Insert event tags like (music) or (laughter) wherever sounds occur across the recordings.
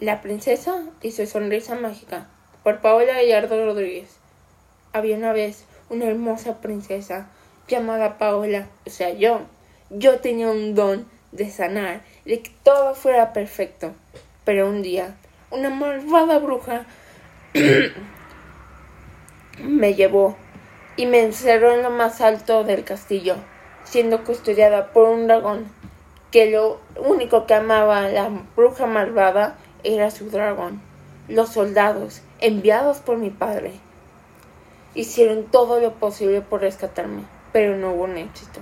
La princesa y su sonrisa mágica, por Paola Gallardo Rodríguez. Había una vez una hermosa princesa llamada Paola, o sea, yo. Yo tenía un don de sanar, de que todo fuera perfecto. Pero un día, una malvada bruja (clears throat) me llevó y me encerró en lo más alto del castillo, siendo custodiada por un dragón, que lo único que amaba la bruja malvada era su dragón. Los soldados, enviados por mi padre, hicieron todo lo posible por rescatarme, pero no hubo un éxito.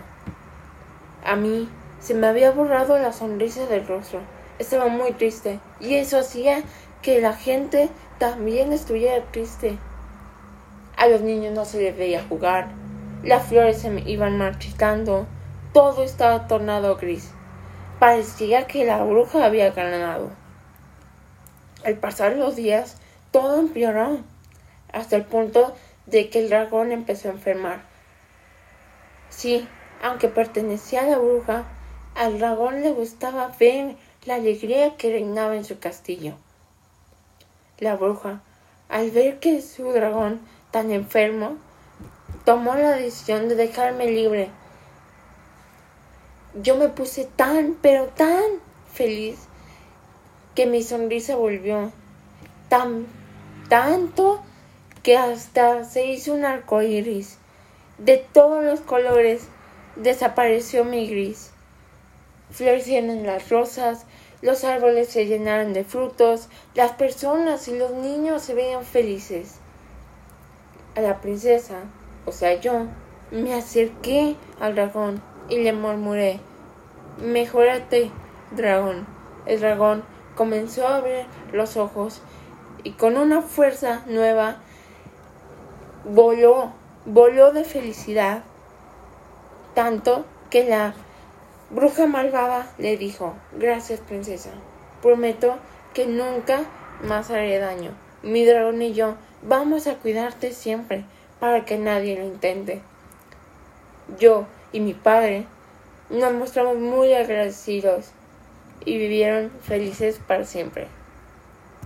A mí se me había borrado la sonrisa del rostro. Estaba muy triste y eso hacía que la gente también estuviera triste. A los niños no se les veía jugar, las flores se me iban marchitando, todo estaba tornado gris. Parecía que la bruja había ganado. Al pasar los días, todo empeoró, hasta el punto de que el dragón empezó a enfermar. Sí, aunque pertenecía a la bruja, al dragón le gustaba ver la alegría que reinaba en su castillo. La bruja, al ver que su dragón tan enfermo, tomó la decisión de dejarme libre. Yo me puse tan, pero tan feliz que mi sonrisa volvió tan tanto que hasta se hizo un arco iris. De todos los colores desapareció mi gris. Florecieron las rosas, los árboles se llenaron de frutos, las personas y los niños se veían felices. A la princesa, o sea yo, me acerqué al dragón y le murmuré, Mejórate, dragón. El dragón comenzó a abrir los ojos y con una fuerza nueva voló, voló de felicidad, tanto que la bruja malvada le dijo, gracias princesa, prometo que nunca más haré daño. Mi dragón y yo vamos a cuidarte siempre para que nadie lo intente. Yo y mi padre nos mostramos muy agradecidos y vivieron felices para siempre.